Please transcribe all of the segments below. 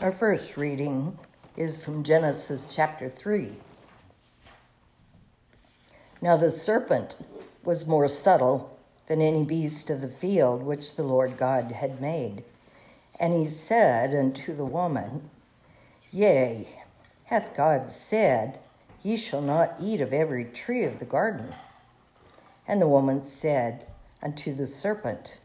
Our first reading is from Genesis chapter 3. Now the serpent was more subtle than any beast of the field which the Lord God had made. And he said unto the woman, Yea, hath God said, Ye shall not eat of every tree of the garden? And the woman said unto the serpent,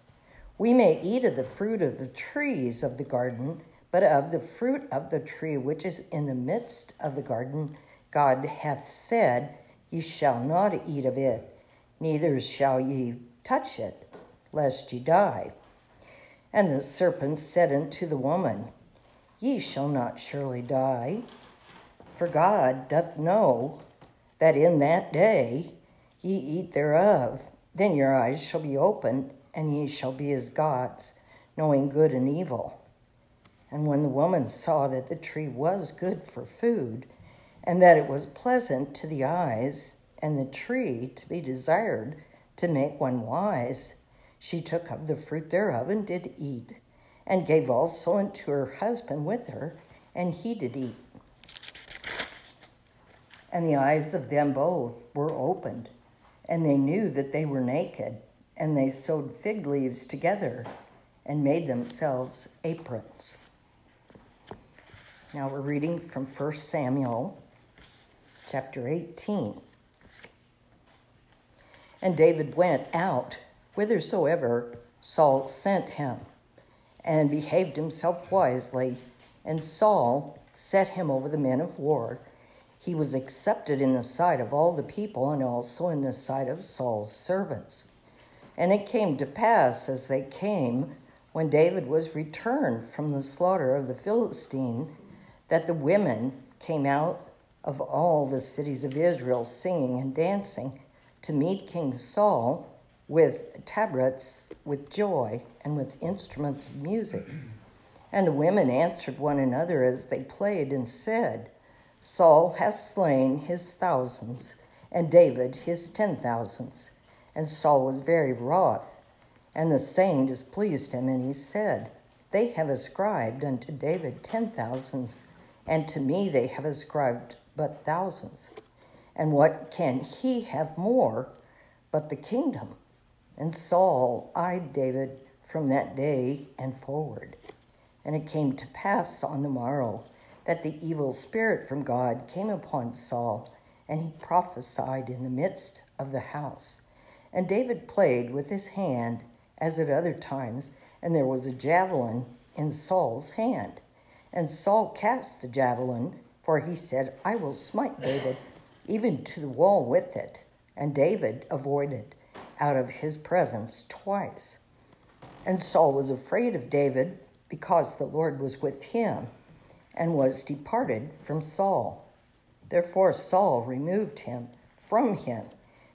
We may eat of the fruit of the trees of the garden but of the fruit of the tree which is in the midst of the garden, God hath said, Ye shall not eat of it, neither shall ye touch it, lest ye die. And the serpent said unto the woman, Ye shall not surely die, for God doth know that in that day ye eat thereof, then your eyes shall be opened, and ye shall be as gods, knowing good and evil. And when the woman saw that the tree was good for food, and that it was pleasant to the eyes, and the tree to be desired to make one wise, she took of the fruit thereof and did eat, and gave also unto her husband with her, and he did eat. And the eyes of them both were opened, and they knew that they were naked, and they sewed fig leaves together and made themselves aprons. Now we're reading from 1 Samuel chapter 18. And David went out whithersoever Saul sent him, and behaved himself wisely, and Saul set him over the men of war. He was accepted in the sight of all the people, and also in the sight of Saul's servants. And it came to pass as they came, when David was returned from the slaughter of the Philistine, that the women came out of all the cities of Israel singing and dancing to meet King Saul with tabrets, with joy, and with instruments of music. And the women answered one another as they played and said, Saul hath slain his thousands, and David his ten thousands. And Saul was very wroth, and the saying displeased him, and he said, They have ascribed unto David ten thousands and to me they have ascribed but thousands. And what can he have more but the kingdom? And Saul eyed David from that day and forward. And it came to pass on the morrow that the evil spirit from God came upon Saul, and he prophesied in the midst of the house. And David played with his hand as at other times, and there was a javelin in Saul's hand. And Saul cast the javelin, for he said, I will smite David even to the wall with it. And David avoided out of his presence twice. And Saul was afraid of David because the Lord was with him and was departed from Saul. Therefore Saul removed him from him,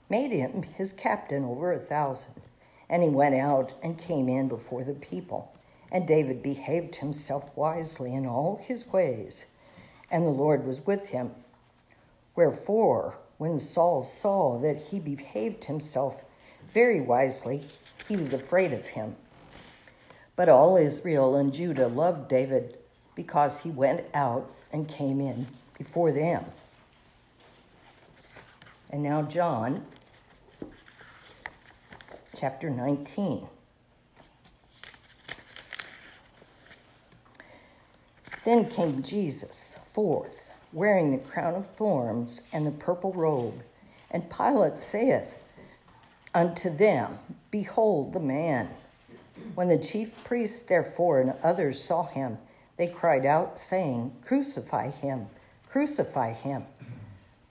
made him his captain over a thousand, and he went out and came in before the people. And David behaved himself wisely in all his ways, and the Lord was with him. Wherefore, when Saul saw that he behaved himself very wisely, he was afraid of him. But all Israel and Judah loved David because he went out and came in before them. And now, John chapter 19. Then came Jesus forth, wearing the crown of thorns and the purple robe. And Pilate saith unto them, Behold the man. When the chief priests, therefore, and others saw him, they cried out, saying, Crucify him, crucify him.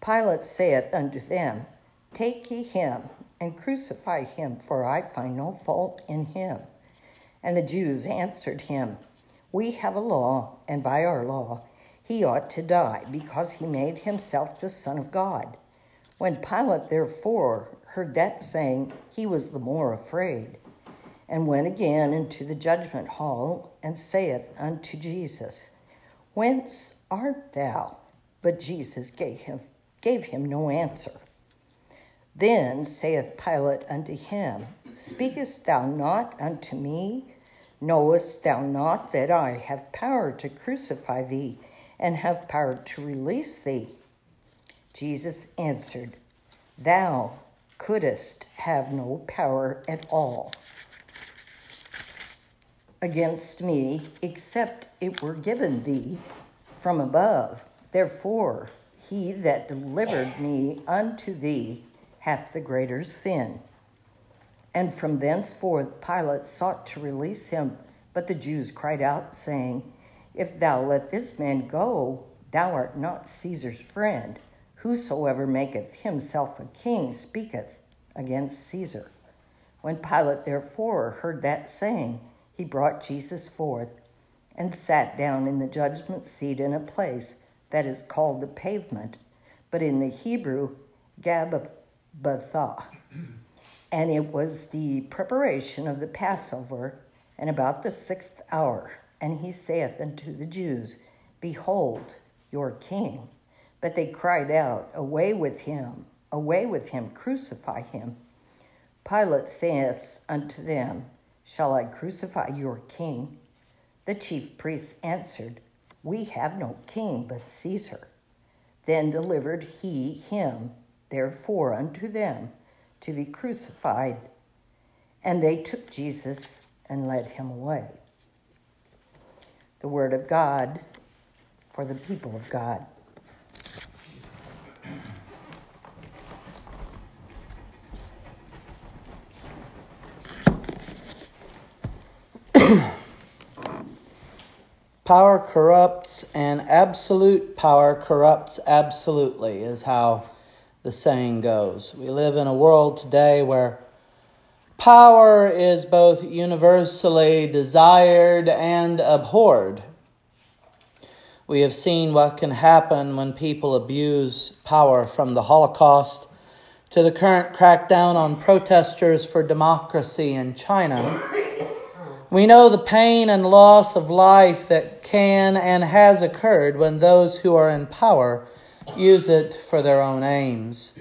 Pilate saith unto them, Take ye him, and crucify him, for I find no fault in him. And the Jews answered him, we have a law, and by our law, he ought to die, because he made himself the Son of God. When Pilate therefore heard that saying, he was the more afraid, and went again into the judgment hall, and saith unto Jesus, Whence art thou? But Jesus gave him, gave him no answer. Then saith Pilate unto him, Speakest thou not unto me? Knowest thou not that I have power to crucify thee and have power to release thee? Jesus answered, Thou couldst have no power at all against me except it were given thee from above. Therefore, he that delivered me unto thee hath the greater sin. And from thenceforth Pilate sought to release him, but the Jews cried out, saying, If thou let this man go, thou art not Caesar's friend. Whosoever maketh himself a king speaketh against Caesar. When Pilate therefore heard that saying, he brought Jesus forth and sat down in the judgment seat in a place that is called the pavement, but in the Hebrew, Gabbatha. And it was the preparation of the Passover, and about the sixth hour. And he saith unto the Jews, Behold your king. But they cried out, Away with him, away with him, crucify him. Pilate saith unto them, Shall I crucify your king? The chief priests answered, We have no king but Caesar. Then delivered he him, therefore, unto them to be crucified. And they took Jesus and led him away. The word of God for the people of God. power corrupts and absolute power corrupts absolutely, is how the saying goes. We live in a world today where power is both universally desired and abhorred. We have seen what can happen when people abuse power from the Holocaust to the current crackdown on protesters for democracy in China. We know the pain and loss of life that can and has occurred when those who are in power use it for their own aims.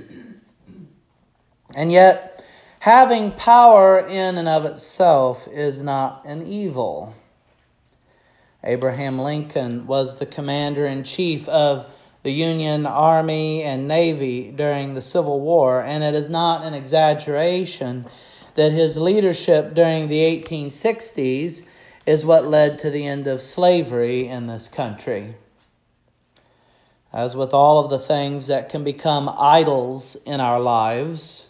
And yet, having power in and of itself is not an evil. Abraham Lincoln was the commander in chief of the Union Army and Navy during the Civil War, and it is not an exaggeration that his leadership during the 1860s is what led to the end of slavery in this country. As with all of the things that can become idols in our lives,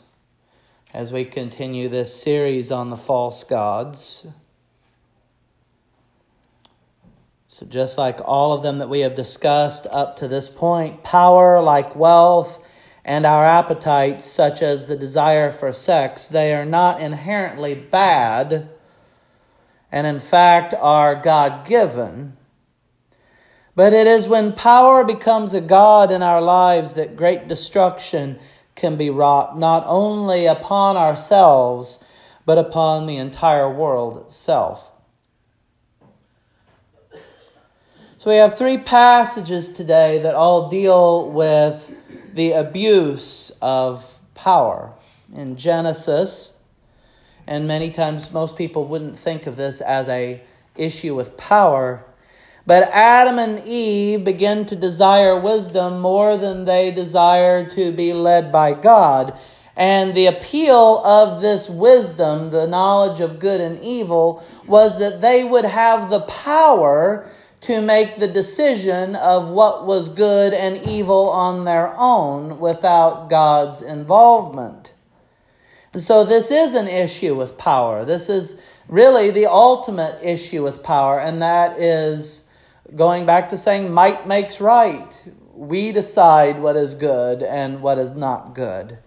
as we continue this series on the false gods, so, just like all of them that we have discussed up to this point, power, like wealth, and our appetites, such as the desire for sex, they are not inherently bad and, in fact, are God given. But it is when power becomes a God in our lives that great destruction can be wrought, not only upon ourselves, but upon the entire world itself. So we have three passages today that all deal with the abuse of power. In Genesis, and many times most people wouldn't think of this as a issue with power, but Adam and Eve begin to desire wisdom more than they desire to be led by God. And the appeal of this wisdom, the knowledge of good and evil, was that they would have the power to make the decision of what was good and evil on their own without God's involvement. so, this is an issue with power. This is really the ultimate issue with power, and that is going back to saying might makes right. We decide what is good and what is not good.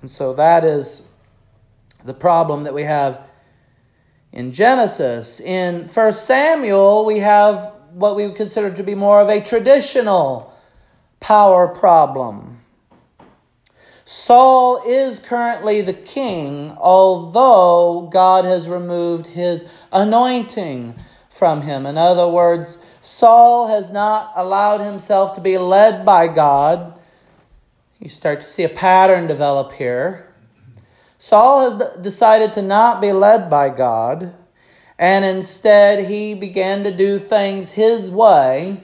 And so, that is the problem that we have in Genesis. In 1 Samuel, we have what we would consider to be more of a traditional power problem. Saul is currently the king, although God has removed his anointing from him. In other words, Saul has not allowed himself to be led by God. You start to see a pattern develop here. Saul has decided to not be led by God, and instead he began to do things his way,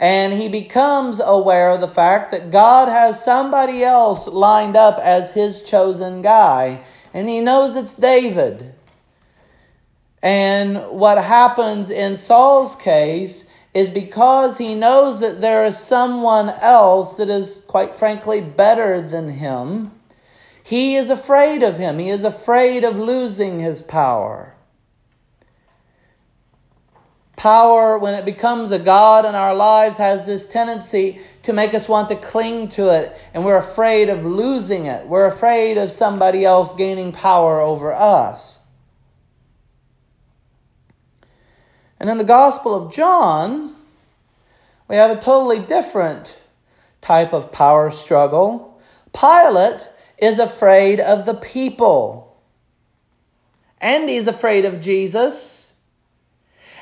and he becomes aware of the fact that God has somebody else lined up as his chosen guy, and he knows it's David. And what happens in Saul's case is because he knows that there is someone else that is, quite frankly, better than him. He is afraid of him. He is afraid of losing his power. Power, when it becomes a God in our lives, has this tendency to make us want to cling to it, and we're afraid of losing it. We're afraid of somebody else gaining power over us. And in the Gospel of John, we have a totally different type of power struggle. Pilate is afraid of the people. And he's afraid of Jesus.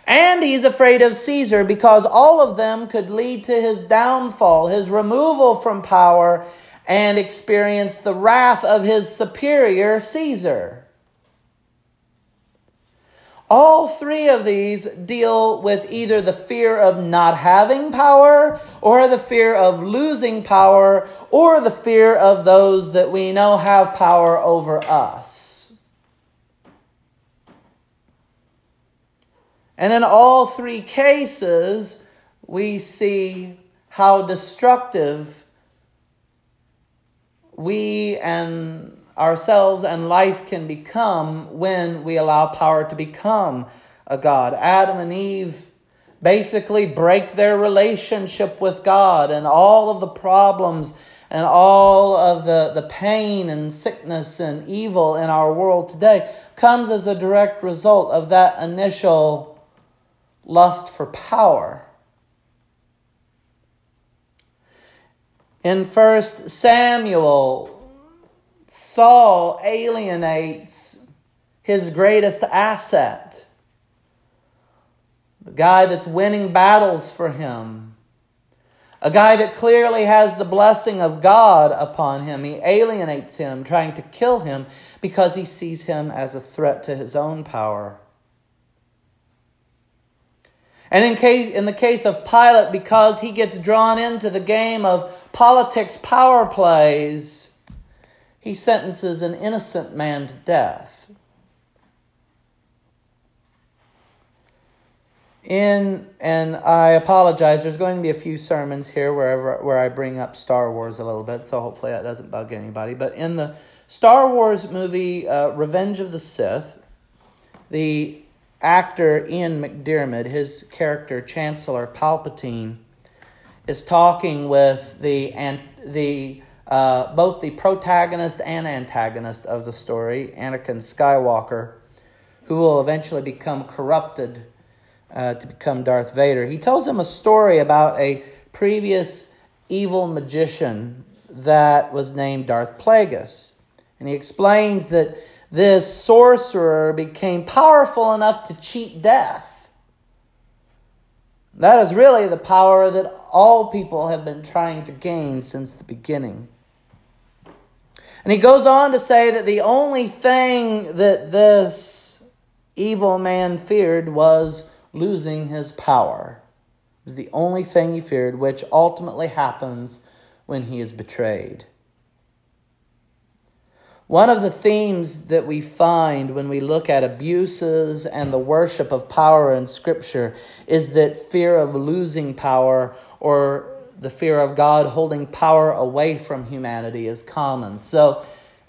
And he's afraid of Caesar because all of them could lead to his downfall, his removal from power, and experience the wrath of his superior, Caesar. All three of these deal with either the fear of not having power, or the fear of losing power, or the fear of those that we know have power over us. And in all three cases, we see how destructive we and ourselves and life can become when we allow power to become a God. Adam and Eve basically break their relationship with God, and all of the problems and all of the, the pain and sickness and evil in our world today comes as a direct result of that initial lust for power. In 1 Samuel, Saul alienates his greatest asset, the guy that's winning battles for him, a guy that clearly has the blessing of God upon him. He alienates him, trying to kill him because he sees him as a threat to his own power. And in, case, in the case of Pilate, because he gets drawn into the game of politics power plays, he sentences an innocent man to death. In and I apologize. There's going to be a few sermons here wherever where I bring up Star Wars a little bit, so hopefully that doesn't bug anybody. But in the Star Wars movie uh, Revenge of the Sith, the actor Ian McDiarmid, his character Chancellor Palpatine, is talking with the and the uh, both the protagonist and antagonist of the story, Anakin Skywalker, who will eventually become corrupted uh, to become Darth Vader. He tells him a story about a previous evil magician that was named Darth Plagueis. And he explains that this sorcerer became powerful enough to cheat death. That is really the power that all people have been trying to gain since the beginning. And he goes on to say that the only thing that this evil man feared was losing his power. It was the only thing he feared, which ultimately happens when he is betrayed. One of the themes that we find when we look at abuses and the worship of power in Scripture is that fear of losing power or the fear of God holding power away from humanity is common. So,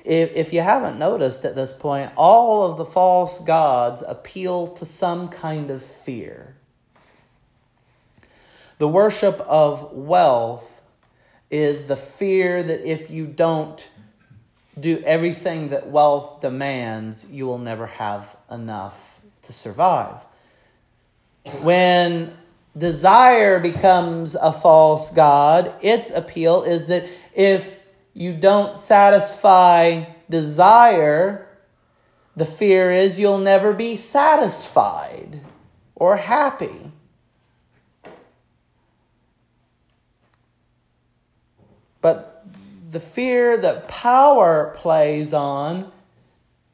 if, if you haven't noticed at this point, all of the false gods appeal to some kind of fear. The worship of wealth is the fear that if you don't do everything that wealth demands, you will never have enough to survive. When desire becomes a false God, its appeal is that if you don't satisfy desire, the fear is you'll never be satisfied or happy. But the fear that power plays on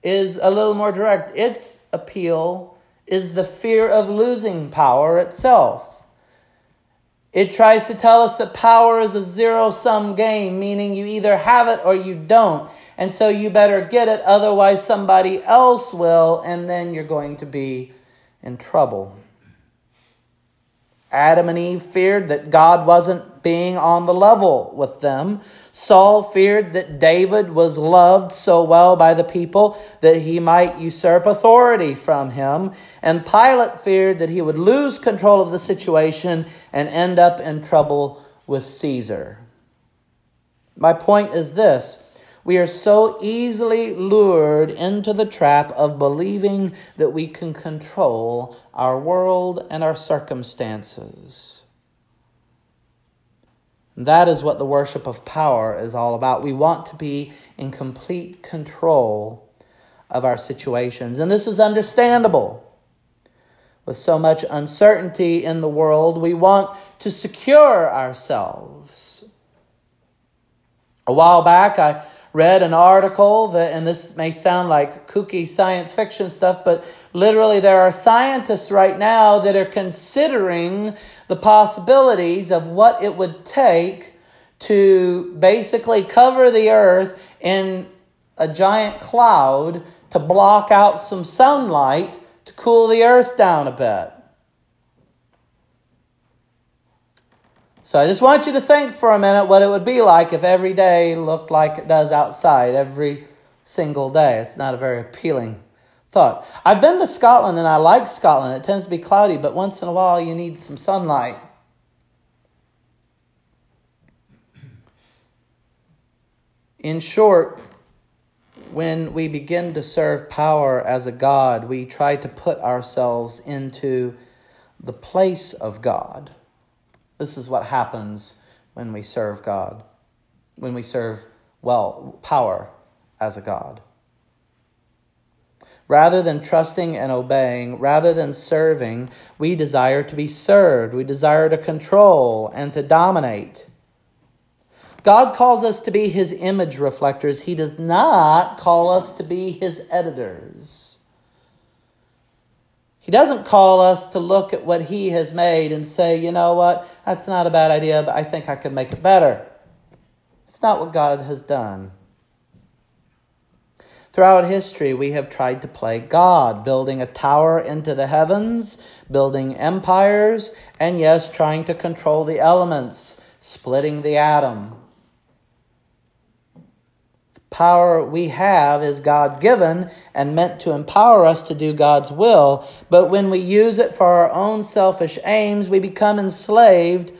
is a little more direct. Its appeal is the fear of losing power itself. It tries to tell us that power is a zero sum game, meaning you either have it or you don't. And so you better get it, otherwise, somebody else will, and then you're going to be in trouble. Adam and Eve feared that God wasn't being on the level with them. Saul feared that David was loved so well by the people that he might usurp authority from him. And Pilate feared that he would lose control of the situation and end up in trouble with Caesar. My point is this we are so easily lured into the trap of believing that we can control our world and our circumstances. That is what the worship of power is all about. We want to be in complete control of our situations. And this is understandable. With so much uncertainty in the world, we want to secure ourselves. A while back, I read an article that, and this may sound like kooky science fiction stuff, but literally there are scientists right now that are considering the possibilities of what it would take to basically cover the earth in a giant cloud to block out some sunlight to cool the earth down a bit. So I just want you to think for a minute what it would be like if every day looked like it does outside every single day. It's not a very appealing thought. I've been to Scotland and I like Scotland. It tends to be cloudy, but once in a while you need some sunlight. In short, when we begin to serve power as a God, we try to put ourselves into the place of God. This is what happens when we serve God, when we serve, well, power as a God. Rather than trusting and obeying, rather than serving, we desire to be served. We desire to control and to dominate. God calls us to be his image reflectors. He does not call us to be his editors. He doesn't call us to look at what He has made and say, you know what, that's not a bad idea, but I think I could make it better. It's not what God has done. Throughout history, we have tried to play God, building a tower into the heavens, building empires, and yes, trying to control the elements, splitting the atom power we have is God given and meant to empower us to do God's will. But when we use it for our own selfish aims, we become enslaved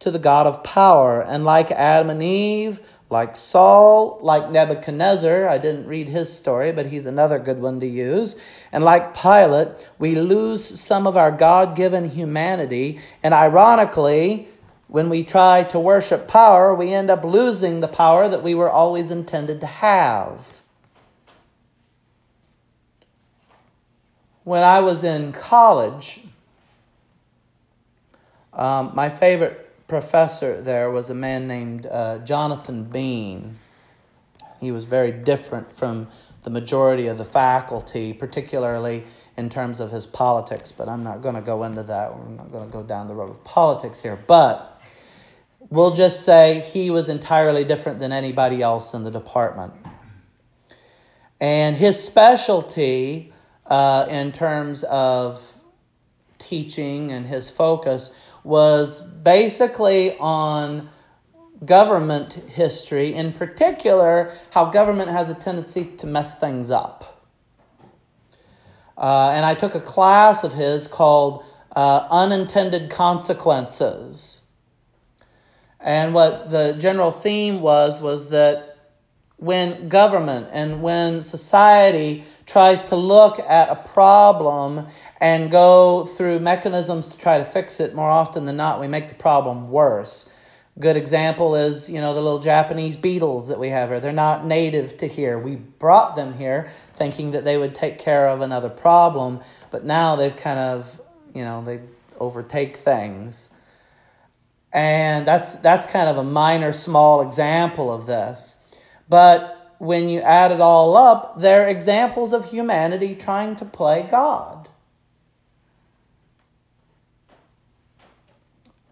to the God of power. And like Adam and Eve, like Saul, like Nebuchadnezzar, I didn't read his story, but he's another good one to use. And like Pilate, we lose some of our God given humanity. And ironically, when we try to worship power, we end up losing the power that we were always intended to have. When I was in college, um, my favorite professor there was a man named uh, Jonathan Bean. He was very different from the majority of the faculty, particularly in terms of his politics, but I'm not going to go into that. We're not going to go down the road of politics here. But we'll just say he was entirely different than anybody else in the department. And his specialty uh, in terms of teaching and his focus was basically on government history, in particular, how government has a tendency to mess things up. Uh, and I took a class of his called uh, Unintended Consequences. And what the general theme was was that when government and when society tries to look at a problem and go through mechanisms to try to fix it, more often than not, we make the problem worse. Good example is, you know, the little Japanese beetles that we have here. They're not native to here. We brought them here thinking that they would take care of another problem, but now they've kind of, you know, they overtake things. And that's, that's kind of a minor, small example of this. But when you add it all up, they're examples of humanity trying to play God.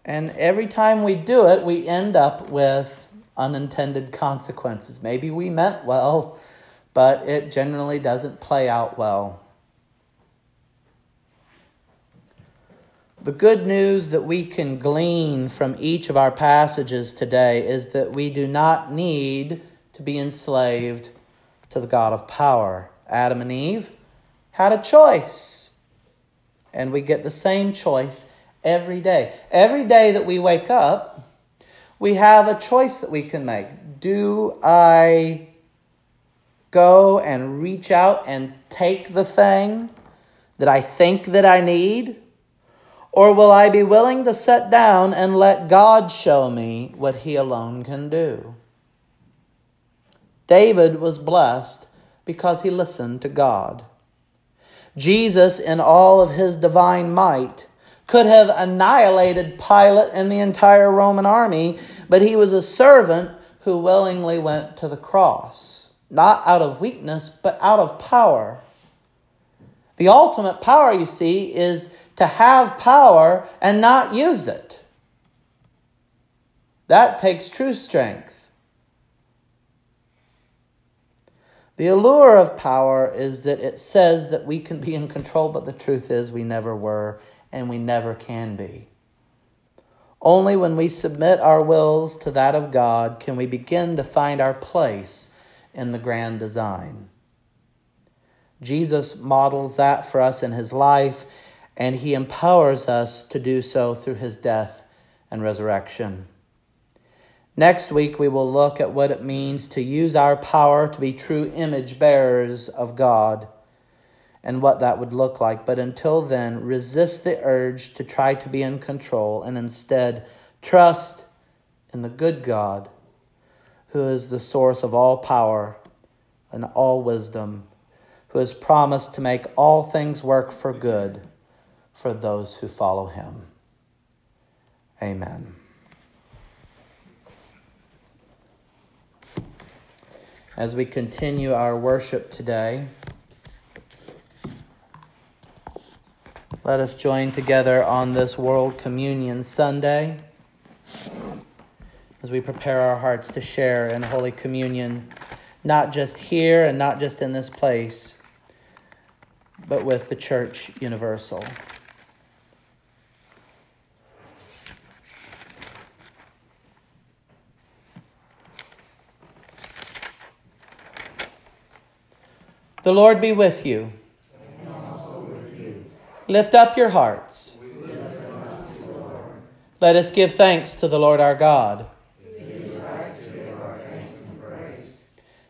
And every time we do it, we end up with unintended consequences. Maybe we meant well, but it generally doesn't play out well. The good news that we can glean from each of our passages today is that we do not need to be enslaved to the God of power. Adam and Eve had a choice, and we get the same choice every day. Every day that we wake up, we have a choice that we can make. Do I go and reach out and take the thing that I think that I need? Or will I be willing to sit down and let God show me what He alone can do? David was blessed because he listened to God. Jesus, in all of his divine might, could have annihilated Pilate and the entire Roman army, but he was a servant who willingly went to the cross, not out of weakness, but out of power. The ultimate power, you see, is to have power and not use it. That takes true strength. The allure of power is that it says that we can be in control, but the truth is we never were and we never can be. Only when we submit our wills to that of God can we begin to find our place in the grand design. Jesus models that for us in his life, and he empowers us to do so through his death and resurrection. Next week, we will look at what it means to use our power to be true image bearers of God and what that would look like. But until then, resist the urge to try to be in control and instead trust in the good God who is the source of all power and all wisdom who has promised to make all things work for good for those who follow him. Amen. As we continue our worship today, let us join together on this World Communion Sunday as we prepare our hearts to share in Holy Communion, not just here and not just in this place but with the church universal. The Lord be with you. With you. Lift up your hearts. Let us give thanks to the Lord our God.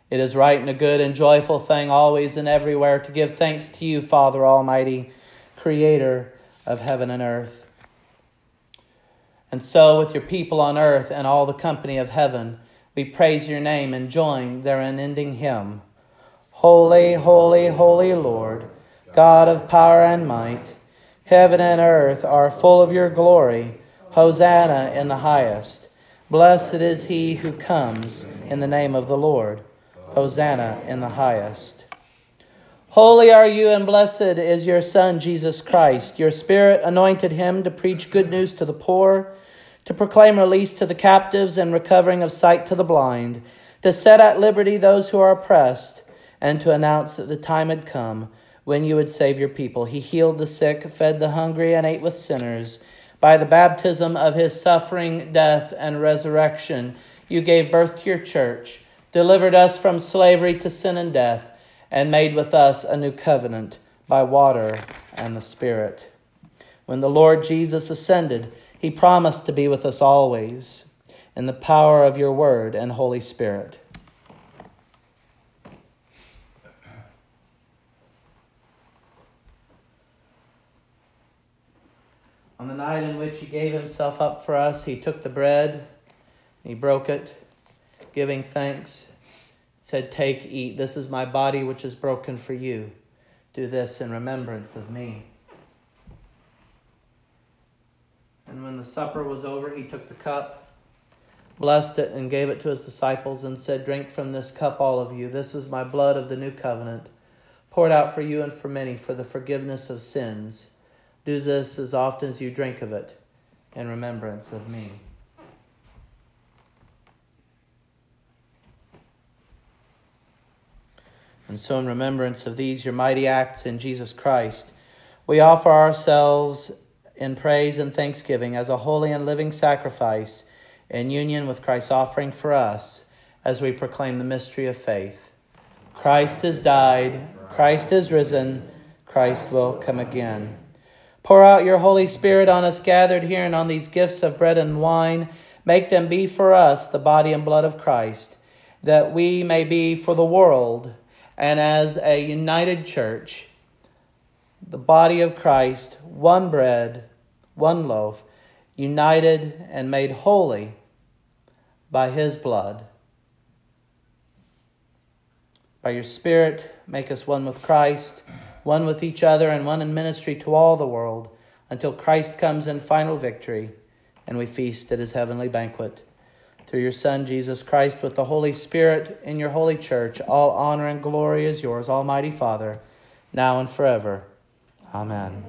It is right and a good and joyful thing always and everywhere to give thanks to you, Father Almighty, Creator of heaven and earth. And so, with your people on earth and all the company of heaven, we praise your name and join their unending hymn Holy, holy, holy Lord, God of power and might, heaven and earth are full of your glory. Hosanna in the highest. Blessed is he who comes in the name of the Lord. Hosanna in the highest. Holy are you, and blessed is your Son, Jesus Christ. Your Spirit anointed him to preach good news to the poor, to proclaim release to the captives and recovering of sight to the blind, to set at liberty those who are oppressed, and to announce that the time had come when you would save your people. He healed the sick, fed the hungry, and ate with sinners. By the baptism of his suffering, death, and resurrection, you gave birth to your church delivered us from slavery to sin and death, and made with us a new covenant by water and the Spirit. When the Lord Jesus ascended, he promised to be with us always in the power of your word and Holy Spirit. On the night in which he gave himself up for us, he took the bread, he broke it giving thanks, said, Take, eat. This is my body which is broken for you. Do this in remembrance of me. And when the supper was over, he took the cup, blessed it, and gave it to his disciples, and said, Drink from this cup, all of you. This is my blood of the new covenant, poured out for you and for many for the forgiveness of sins. Do this as often as you drink of it in remembrance of me. And so, in remembrance of these, your mighty acts in Jesus Christ, we offer ourselves in praise and thanksgiving as a holy and living sacrifice in union with Christ's offering for us as we proclaim the mystery of faith. Christ has died, Christ is risen, Christ will come again. Pour out your Holy Spirit on us gathered here and on these gifts of bread and wine. Make them be for us the body and blood of Christ, that we may be for the world and as a united church, the body of Christ, one bread, one loaf, united and made holy by his blood. By your Spirit, make us one with Christ, one with each other, and one in ministry to all the world, until Christ comes in final victory and we feast at his heavenly banquet. Through your Son, Jesus Christ, with the Holy Spirit in your holy church, all honor and glory is yours, Almighty Father, now and forever. Amen.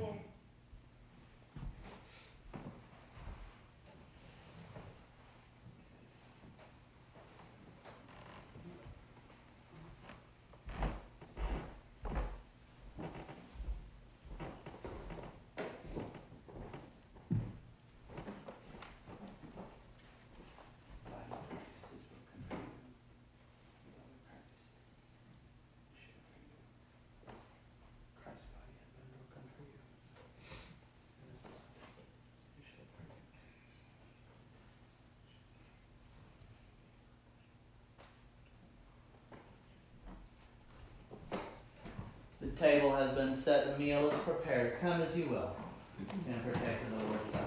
Table has been set, the meal is prepared. Come as you will and partake of the Lord's Supper.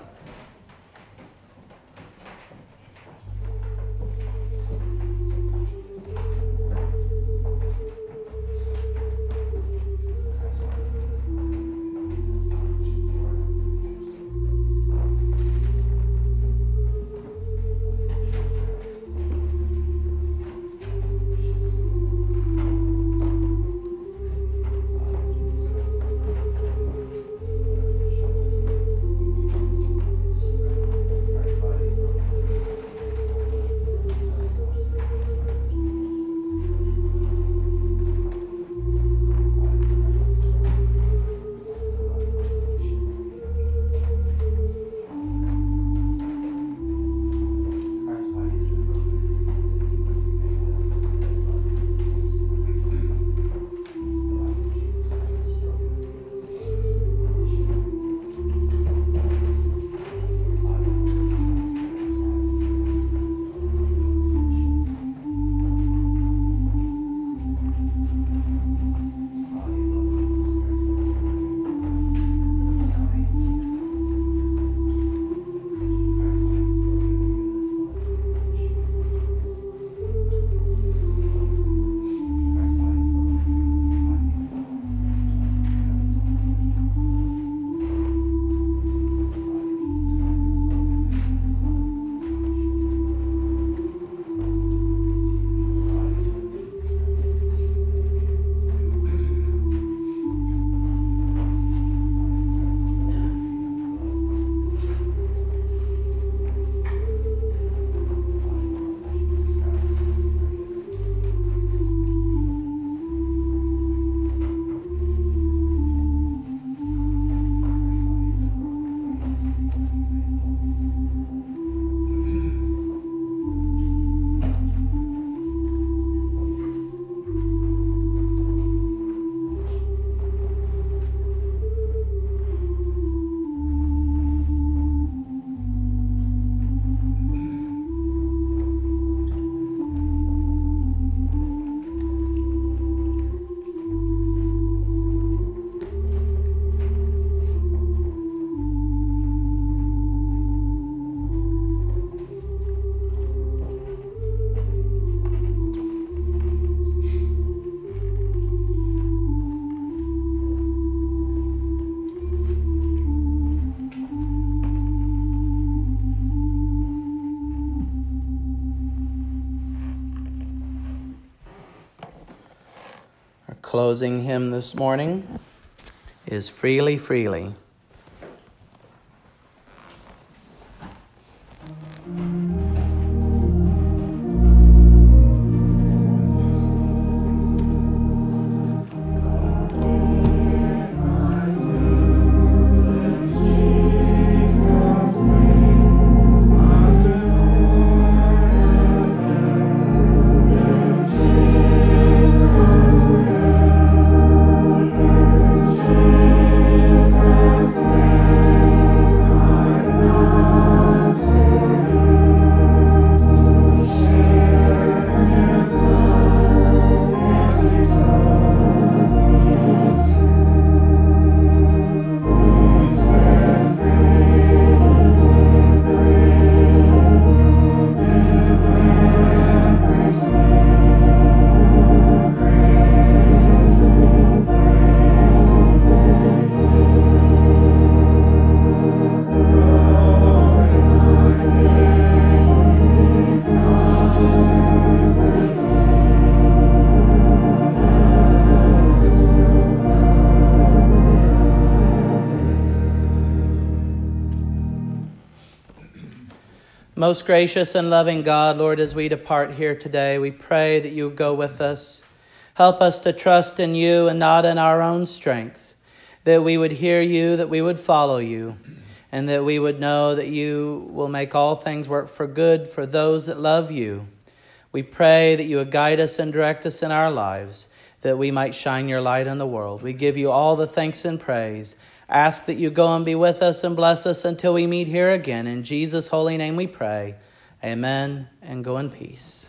Closing hymn this morning is Freely, Freely. Most gracious and loving God, Lord, as we depart here today, we pray that you go with us. Help us to trust in you and not in our own strength, that we would hear you, that we would follow you, and that we would know that you will make all things work for good for those that love you. We pray that you would guide us and direct us in our lives, that we might shine your light in the world. We give you all the thanks and praise. Ask that you go and be with us and bless us until we meet here again. In Jesus' holy name we pray. Amen and go in peace.